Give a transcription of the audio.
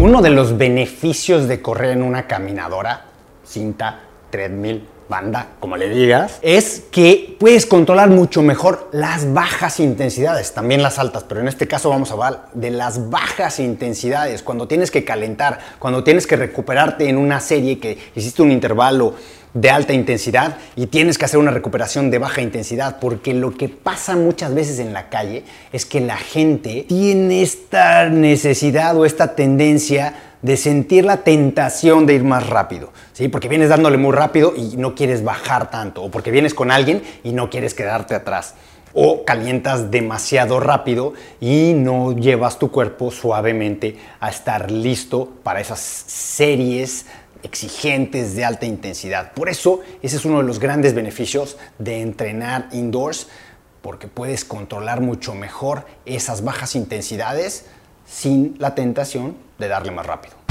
Uno de los beneficios de correr en una caminadora, cinta, treadmill, banda, como le digas, es que puedes controlar mucho mejor las bajas intensidades, también las altas, pero en este caso vamos a hablar de las bajas intensidades, cuando tienes que calentar, cuando tienes que recuperarte en una serie que hiciste un intervalo de alta intensidad y tienes que hacer una recuperación de baja intensidad, porque lo que pasa muchas veces en la calle es que la gente tiene esta necesidad o esta tendencia de sentir la tentación de ir más rápido, ¿sí? Porque vienes dándole muy rápido y no quieres bajar tanto, o porque vienes con alguien y no quieres quedarte atrás, o calientas demasiado rápido y no llevas tu cuerpo suavemente a estar listo para esas series exigentes de alta intensidad. Por eso, ese es uno de los grandes beneficios de entrenar indoors, porque puedes controlar mucho mejor esas bajas intensidades sin la tentación de darle más rápido.